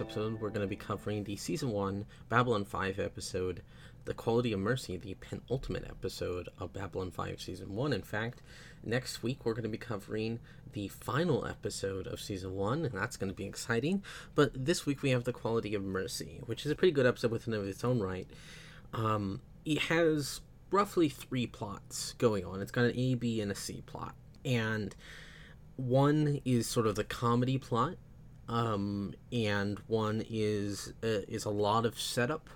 episode, we're going to be covering the season 1 Babylon 5 episode, The Quality of Mercy, the penultimate episode of Babylon 5 season 1. In fact, next week we're going to be covering the final episode of season 1, and that's going to be exciting. But this week we have The Quality of Mercy, which is a pretty good episode within of its own right. Um, it has roughly three plots going on. It's got an A, B, and a C plot. And one is sort of the comedy plot, um, and one is uh, is a lot of setup,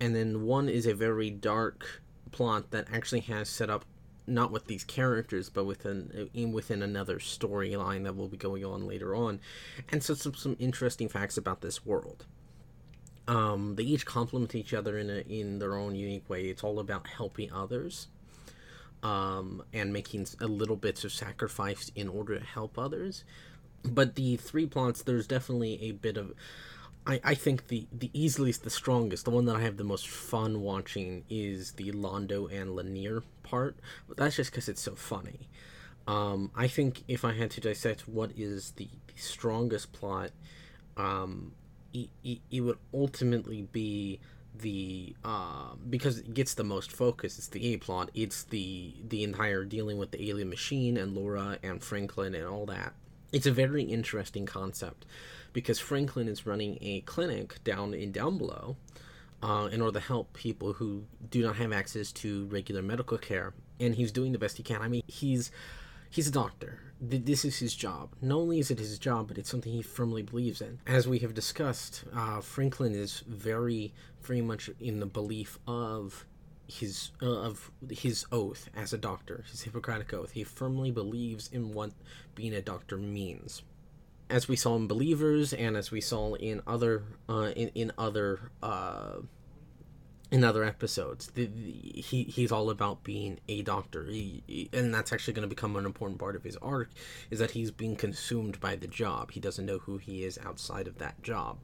and then one is a very dark plot that actually has set up not with these characters but within in within another storyline that will be going on later on, and so some some interesting facts about this world. Um, they each complement each other in a, in their own unique way. It's all about helping others um, and making a little bits of sacrifice in order to help others. But the three plots, there's definitely a bit of. I, I think the, the easiest, the strongest, the one that I have the most fun watching is the Londo and Lennier part. But that's just because it's so funny. Um, I think if I had to dissect what is the, the strongest plot, um, it, it, it would ultimately be the uh, because it gets the most focus it's the a plot it's the the entire dealing with the alien machine and laura and franklin and all that it's a very interesting concept because franklin is running a clinic down in down below uh, in order to help people who do not have access to regular medical care and he's doing the best he can i mean he's he's a doctor. This is his job. Not only is it his job, but it's something he firmly believes in. As we have discussed, uh, Franklin is very, very much in the belief of his uh, of his oath as a doctor, his Hippocratic oath. He firmly believes in what being a doctor means. As we saw in Believers, and as we saw in other uh, in in other uh, in other episodes. The, the, he he's all about being a doctor, he, he, and that's actually going to become an important part of his arc. Is that he's being consumed by the job. He doesn't know who he is outside of that job,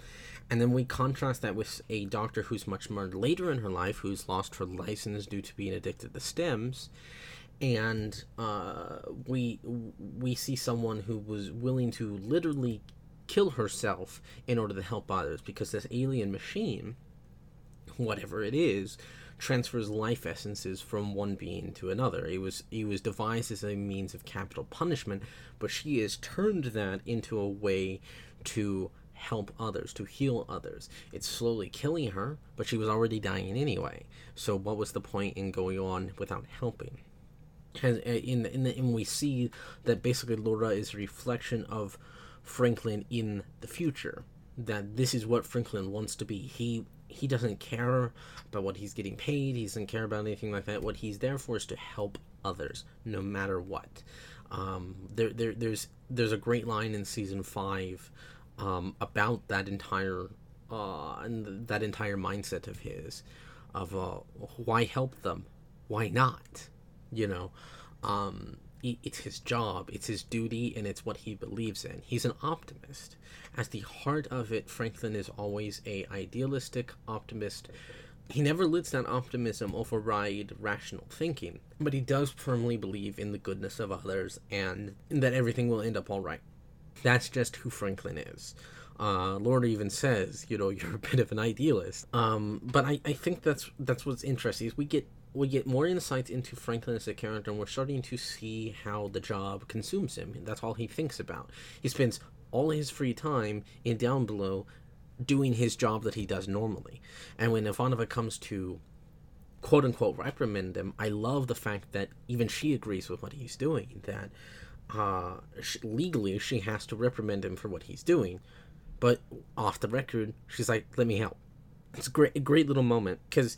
and then we contrast that with a doctor who's much more later in her life, who's lost her license due to being addicted to stims. And uh, we we see someone who was willing to literally kill herself in order to help others because this alien machine whatever it is, transfers life essences from one being to another. It was it was devised as a means of capital punishment, but she has turned that into a way to help others, to heal others. It's slowly killing her, but she was already dying anyway. So what was the point in going on without helping? And uh, in in the, and we see that basically Laura is a reflection of Franklin in the future. That this is what Franklin wants to be. He he doesn't care about what he's getting paid. He doesn't care about anything like that. What he's there for is to help others, no matter what. Um, there, there, there's there's a great line in season five um, about that entire uh, and that entire mindset of his of uh, why help them, why not, you know. Um, it's his job, it's his duty, and it's what he believes in. He's an optimist. At the heart of it, Franklin is always a idealistic optimist. He never lets that optimism override rational thinking, but he does firmly believe in the goodness of others and that everything will end up all right. That's just who Franklin is. Uh, Laura even says, you know, you're a bit of an idealist. Um, but I, I think that's that's what's interesting is we get we get more insights into Franklin as a character, and we're starting to see how the job consumes him. That's all he thinks about. He spends all his free time in down below doing his job that he does normally. And when Ivanova comes to quote unquote reprimand him, I love the fact that even she agrees with what he's doing. That uh, she, legally she has to reprimand him for what he's doing, but off the record, she's like, "Let me help." It's a great, a great little moment because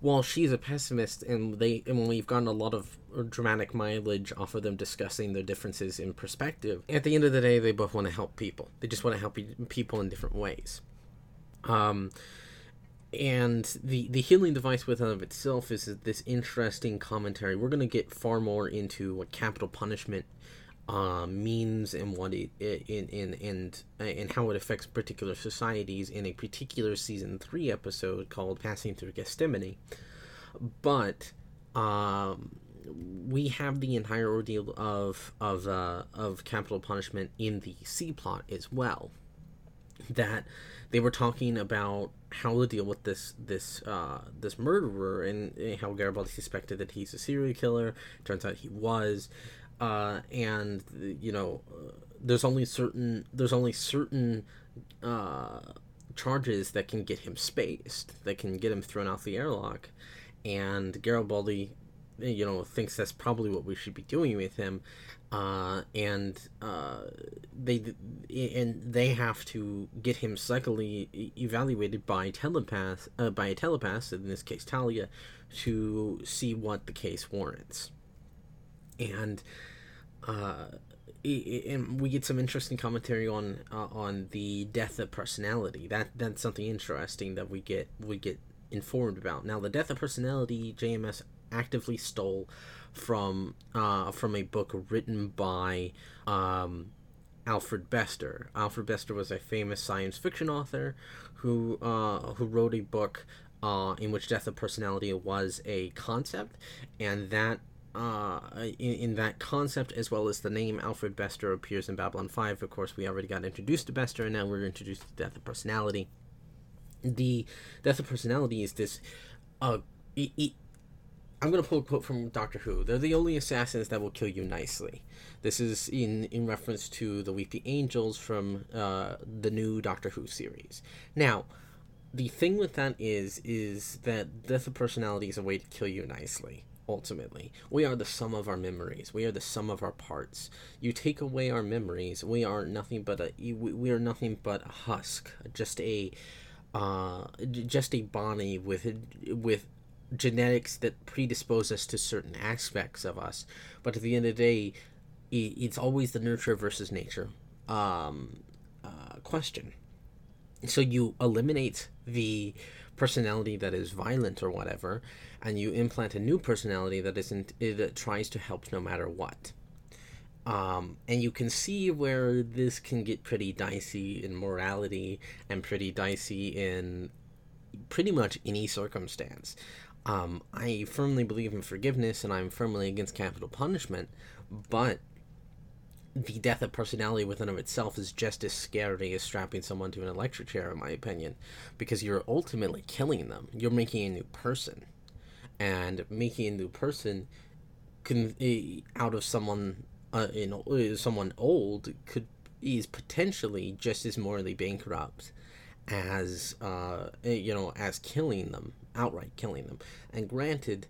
while she's a pessimist and they and we've gotten a lot of dramatic mileage off of them discussing their differences in perspective, at the end of the day, they both want to help people. They just want to help people in different ways. Um, and the the healing device within of itself is this interesting commentary. We're going to get far more into what capital punishment uh, means and what it, in in and and how it affects particular societies in a particular season three episode called "Passing Through Gethsemane," but um, we have the entire ordeal of of uh, of capital punishment in the C plot as well, that they were talking about how to deal with this this uh, this murderer and how Garibaldi suspected that he's a serial killer. Turns out he was, uh, and you know, uh, there's only certain there's only certain uh, charges that can get him spaced, that can get him thrown off the airlock, and Garibaldi, you know, thinks that's probably what we should be doing with him, uh, and uh, they and they have to get him psychically evaluated by telepath uh, by a telepath in this case Talia to see what the case warrants. And uh, and we get some interesting commentary on uh, on the death of personality that that's something interesting that we get we get informed about now the death of personality JMS actively stole from uh, from a book written by um, Alfred Bester. Alfred Bester was a famous science fiction author who uh, who wrote a book uh, in which death of personality was a concept, and that uh, in, in that concept as well as the name Alfred Bester appears in Babylon 5. Of course, we already got introduced to Bester, and now we're introduced to Death of Personality. The Death of Personality is this. Uh, it, it, I'm going to pull a quote from Doctor Who. They're the only assassins that will kill you nicely. This is in, in reference to the Weeping Angels from uh, the new Doctor Who series. Now, the thing with that is is that death of personality is a way to kill you nicely ultimately we are the sum of our memories we are the sum of our parts you take away our memories we are nothing but a we are nothing but a husk just a uh just a body with with genetics that predispose us to certain aspects of us. But at the end of the day, it's always the nurture versus nature um, uh, question. So you eliminate the personality that is violent or whatever, and you implant a new personality that isn't it tries to help no matter what. Um, and you can see where this can get pretty dicey in morality and pretty dicey in pretty much any circumstance. Um, I firmly believe in forgiveness and I'm firmly against capital punishment, but the death of personality within of itself is just as scary as strapping someone to an electric chair, in my opinion, because you're ultimately killing them. You're making a new person, and making a new person can eh, out of someone, uh, eh, someone old could is potentially just as morally bankrupt as uh, eh, you know as killing them outright killing them and granted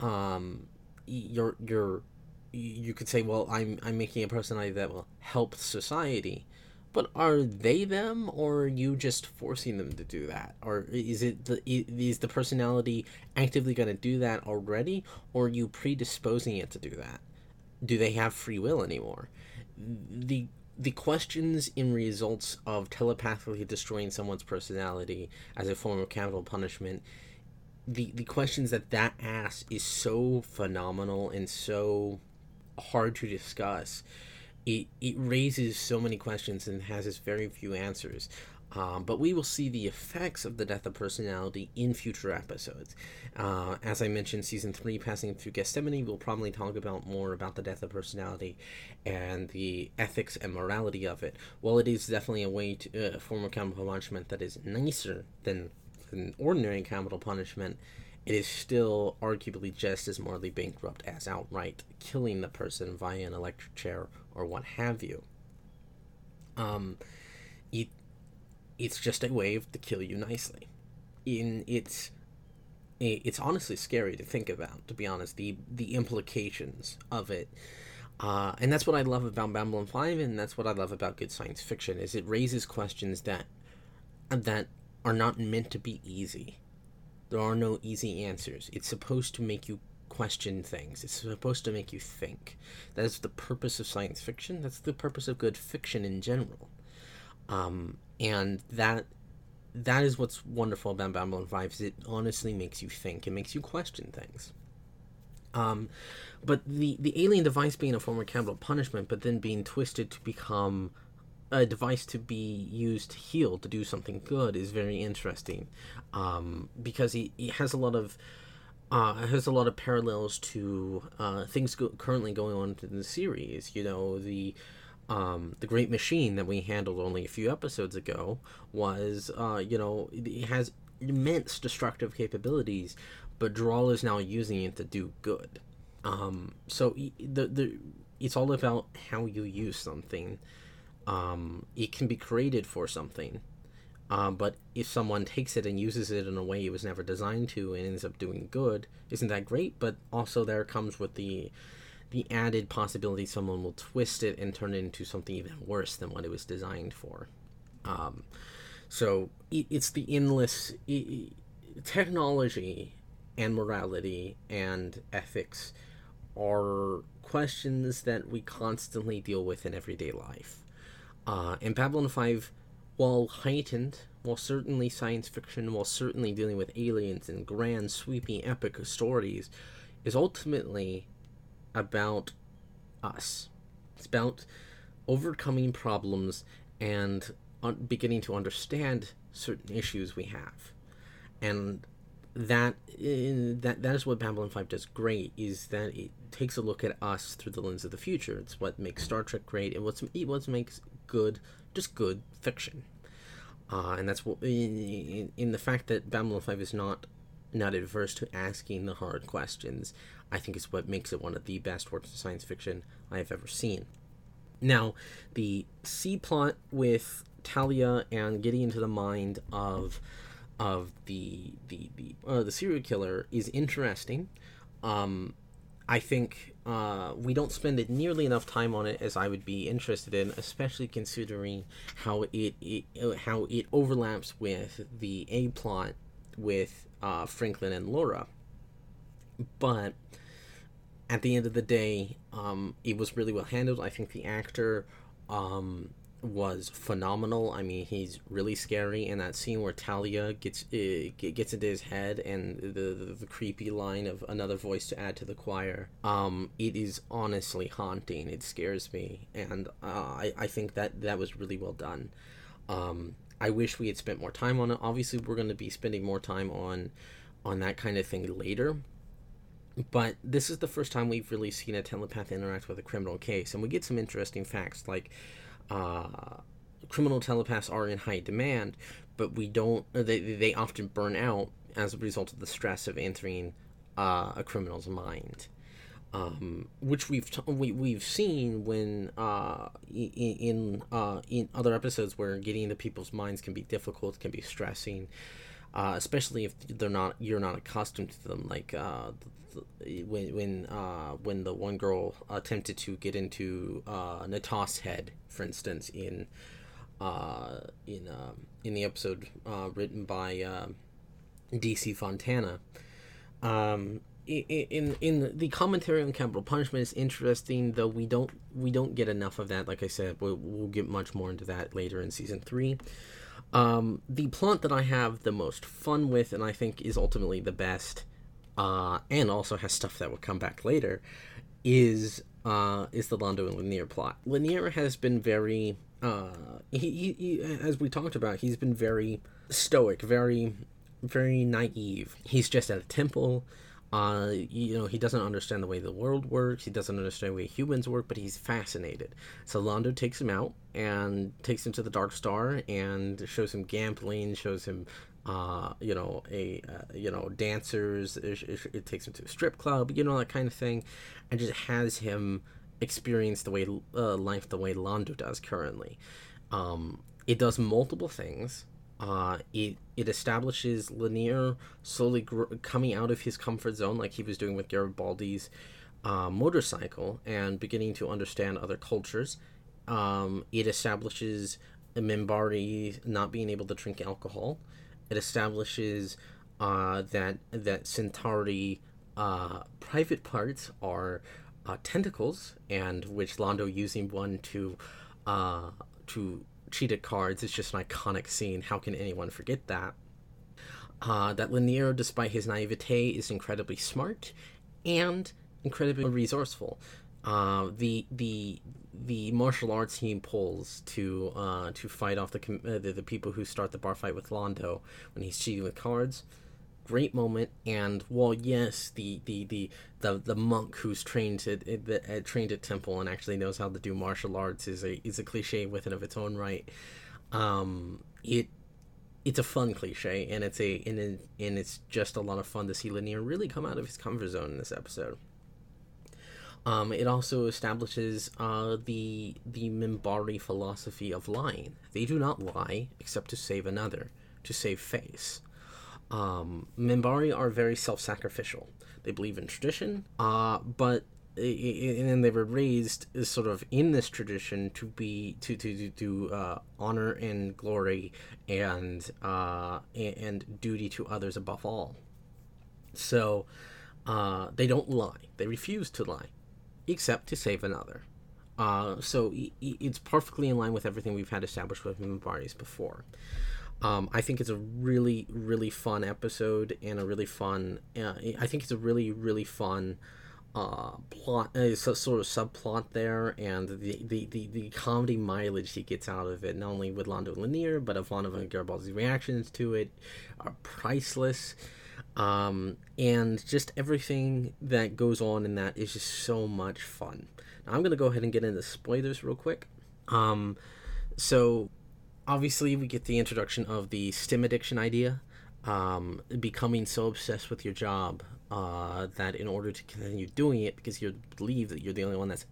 um, you're you're you could say well i'm i'm making a personality that will help society. But are they them or are you just forcing them to do that? Or is it the is the personality actively going to do that already or are you predisposing it to do that? Do they have free will anymore? The the questions in results of telepathically destroying someone's personality as a form of capital punishment the the questions that that asks is so phenomenal and so hard to discuss it it raises so many questions and has as very few answers um, but we will see the effects of the death of personality in future episodes. Uh, as I mentioned, season three, passing through Gethsemane, we'll probably talk about more about the death of personality and the ethics and morality of it. While it is definitely a way to uh, form of capital punishment that is nicer than an ordinary capital punishment, it is still arguably just as morally bankrupt as outright killing the person via an electric chair or what have you. Um, it it's just a way to kill you nicely. In it's it's honestly scary to think about. To be honest, the the implications of it. Uh, and that's what I love about Babylon 5, and that's what I love about good science fiction, is it raises questions that that are not meant to be easy. There are no easy answers. It's supposed to make you question things. It's supposed to make you think. That is the purpose of science fiction. That's the purpose of good fiction in general. Um, and that that is what's wonderful about Babylon 5 is it honestly makes you think. It makes you question things. Um, but the, the alien device being a form of capital punishment, but then being twisted to become a device to be used to heal to do something good is very interesting um, because he, it has a lot of uh, has a lot of parallels to uh, things go- currently going on in the series. You know the um, the Great Machine that we handled only a few episodes ago was, uh, you know, it has immense destructive capabilities, but Draal is now using it to do good. Um, so the the it's all about how you use something. Um, it can be created for something, uh, but if someone takes it and uses it in a way it was never designed to and ends up doing good, isn't that great? But also there comes with the the added possibility someone will twist it and turn it into something even worse than what it was designed for. Um, so it, it's the endless it, technology and morality and ethics are questions that we constantly deal with in everyday life. Uh, and Babylon 5 while heightened, while certainly science fiction, while certainly dealing with aliens and grand, sweeping, epic stories, is ultimately about us. It's about overcoming problems and un- beginning to understand certain issues we have. And that that that is what Babylon 5 does great is that it takes a look at us through the lens of the future. It's what makes Star Trek great and what's what makes good just good fiction. Uh, and that's what in, in the fact that Babylon 5 is not not adverse to asking the hard questions, I think is what makes it one of the best works of science fiction I have ever seen. Now, the C plot with Talia and getting into the mind of of the the the uh, the serial killer is interesting. Um, I think uh, we don't spend nearly enough time on it as I would be interested in, especially considering how it, it how it overlaps with the A plot with uh, Franklin and Laura. But at the end of the day, um, it was really well handled. I think the actor um, was phenomenal. I mean, he's really scary. And that scene where Talia gets uh, gets into his head, and the, the, the creepy line of another voice to add to the choir, um, it is honestly haunting. It scares me, and uh, I I think that that was really well done. Um, I wish we had spent more time on it. Obviously, we're going to be spending more time on on that kind of thing later. But this is the first time we've really seen a telepath interact with a criminal case, and we get some interesting facts like uh, criminal telepaths are in high demand, but we don't. They they often burn out as a result of the stress of entering uh, a criminal's mind. Um, which we've t- we, we've seen when uh, in in, uh, in other episodes where getting into people's minds can be difficult, can be stressing, uh, especially if they're not you're not accustomed to them. Like uh, when when uh, when the one girl attempted to get into uh, Natas's head, for instance, in uh, in um, in the episode uh, written by uh, DC Fontana. Um, in in the commentary on capital punishment is interesting, though we don't we don't get enough of that. Like I said, we'll, we'll get much more into that later in season three. Um, the plot that I have the most fun with, and I think is ultimately the best, uh, and also has stuff that will come back later, is uh, is the Londo and Lennier plot. Lennier has been very, uh, he, he, he, as we talked about, he's been very stoic, very, very naive. He's just at a temple. Uh, you know, he doesn't understand the way the world works. He doesn't understand the way humans work, but he's fascinated. So Londo takes him out and takes him to the Dark Star and shows him gambling, shows him uh, you know, a uh, you know dancers. It, it, it, takes him to a strip club, you know that kind of thing, and just has him experience the way uh, life the way Londo does currently. Um, it does multiple things. Uh, it it establishes Lennier slowly gr- coming out of his comfort zone, like he was doing with Garibaldi's uh, motorcycle, and beginning to understand other cultures. Um, it establishes Minbari not being able to drink alcohol. It establishes uh, that that Centauri uh, private parts are uh, tentacles, and which Londo using one to uh, to cheat at cards is just an iconic scene. How can anyone forget that? Uh, that Lennier, despite his naivete, is incredibly smart and incredibly resourceful. Uh, the the the martial arts team pulls to uh, to fight off the, uh, the, the people who start the bar fight with Londo when he's cheating with cards. Great moment and well yes the the the the, the monk who's trained at, at, at trained at temple and actually knows how to do martial arts is a is a cliche within of its own right um it it's a fun cliche and it's a and, and it's just a lot of fun to see Lennier really come out of his comfort zone in this episode um, it also establishes uh, the the Minbari philosophy of lying. They do not lie except to save another, to save face. Um, Minbari are very self-sacrificial. They believe in tradition, uh, but and they were raised sort of in this tradition to be to to to, uh, honor and glory and uh, and duty to others above all. So uh, they don't lie. They refuse to lie, except to save another. Uh, so it's perfectly in line with everything we've had established with Minbaris before. Um, I think it's a really, really fun episode and a really fun. Uh, I think it's a really, really fun uh, plot, uh, sort of subplot there, and the, the, the, the comedy mileage he gets out of it, not only with Londo Lennier, but Ivanova and Garibaldi's reactions to it, are priceless. Um, and just everything that goes on in that is just so much fun. Now, I'm going to go ahead and get into spoilers real quick. Um, so obviously we get the introduction of the stim addiction idea um, becoming so obsessed with your job uh, that in order to continue doing it because you believe that you're the only one that's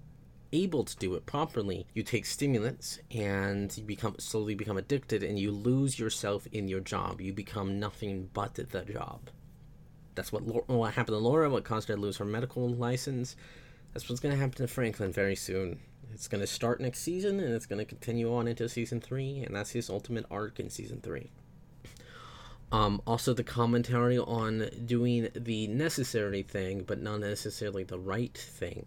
able to do it properly you take stimulants and you become slowly become addicted and you lose yourself in your job. You become nothing but the job. That's what what happened to laura what caused her to lose her medical license. That's what's going to happen to franklin very soon it's going to start next season and it's going to continue on into season three, and that's his ultimate arc in season three. Um, also, the commentary on doing the necessary thing, but not necessarily the right thing.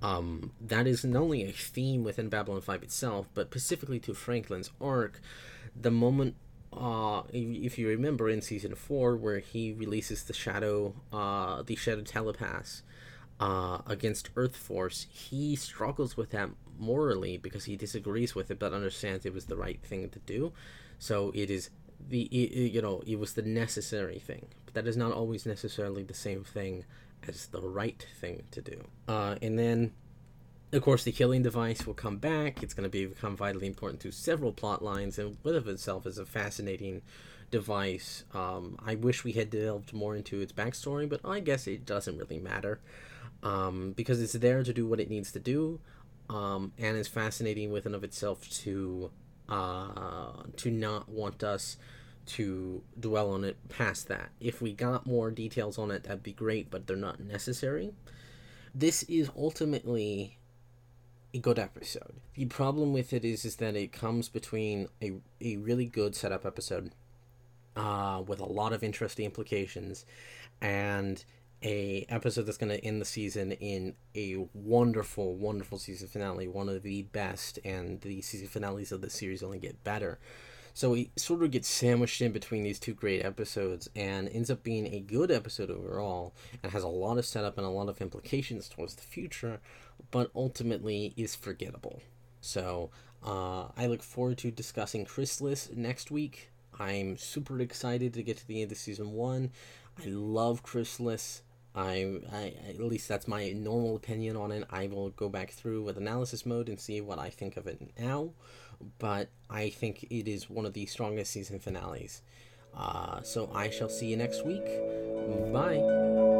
Um, that is not only a theme within Babylon 5 itself, but specifically to Franklin's arc. The moment, uh, if you remember in season 4, where he releases the shadow, uh, the shadow telepaths, uh, against Earth Force, he struggles with that morally because he disagrees with it, but understands it was the right thing to do. So it is the you know it was the necessary thing, but that is not always necessarily the same thing as the right thing to do. Uh, and then, of course, the killing device will come back. It's going to be become vitally important to several plot lines, and with of itself is a fascinating device. Um, I wish we had delved more into its backstory, but I guess it doesn't really matter um, because it's there to do what it needs to do, um, and it's fascinating within of itself to uh, to not want us to dwell on it past that. If we got more details on it, that'd be great, but they're not necessary. This is ultimately a good episode. The problem with it is is that it comes between a, a really good setup episode uh, with a lot of interesting implications and a episode that's going to end the season in a wonderful, wonderful season finale, one of the best, and the season finales of the series only get better. So he sort of gets sandwiched in between these two great episodes and ends up being a good episode overall and has a lot of setup and a lot of implications towards the future, but ultimately is forgettable. So uh, I look forward to discussing Chrysalis next week. I'm super excited to get to the end of season one. I love Chrysalis. I, I at least that's my normal opinion on it. I will go back through with analysis mode and see what I think of it now, but I think it is one of the strongest season finales. Uh, so I shall see you next week. Bye.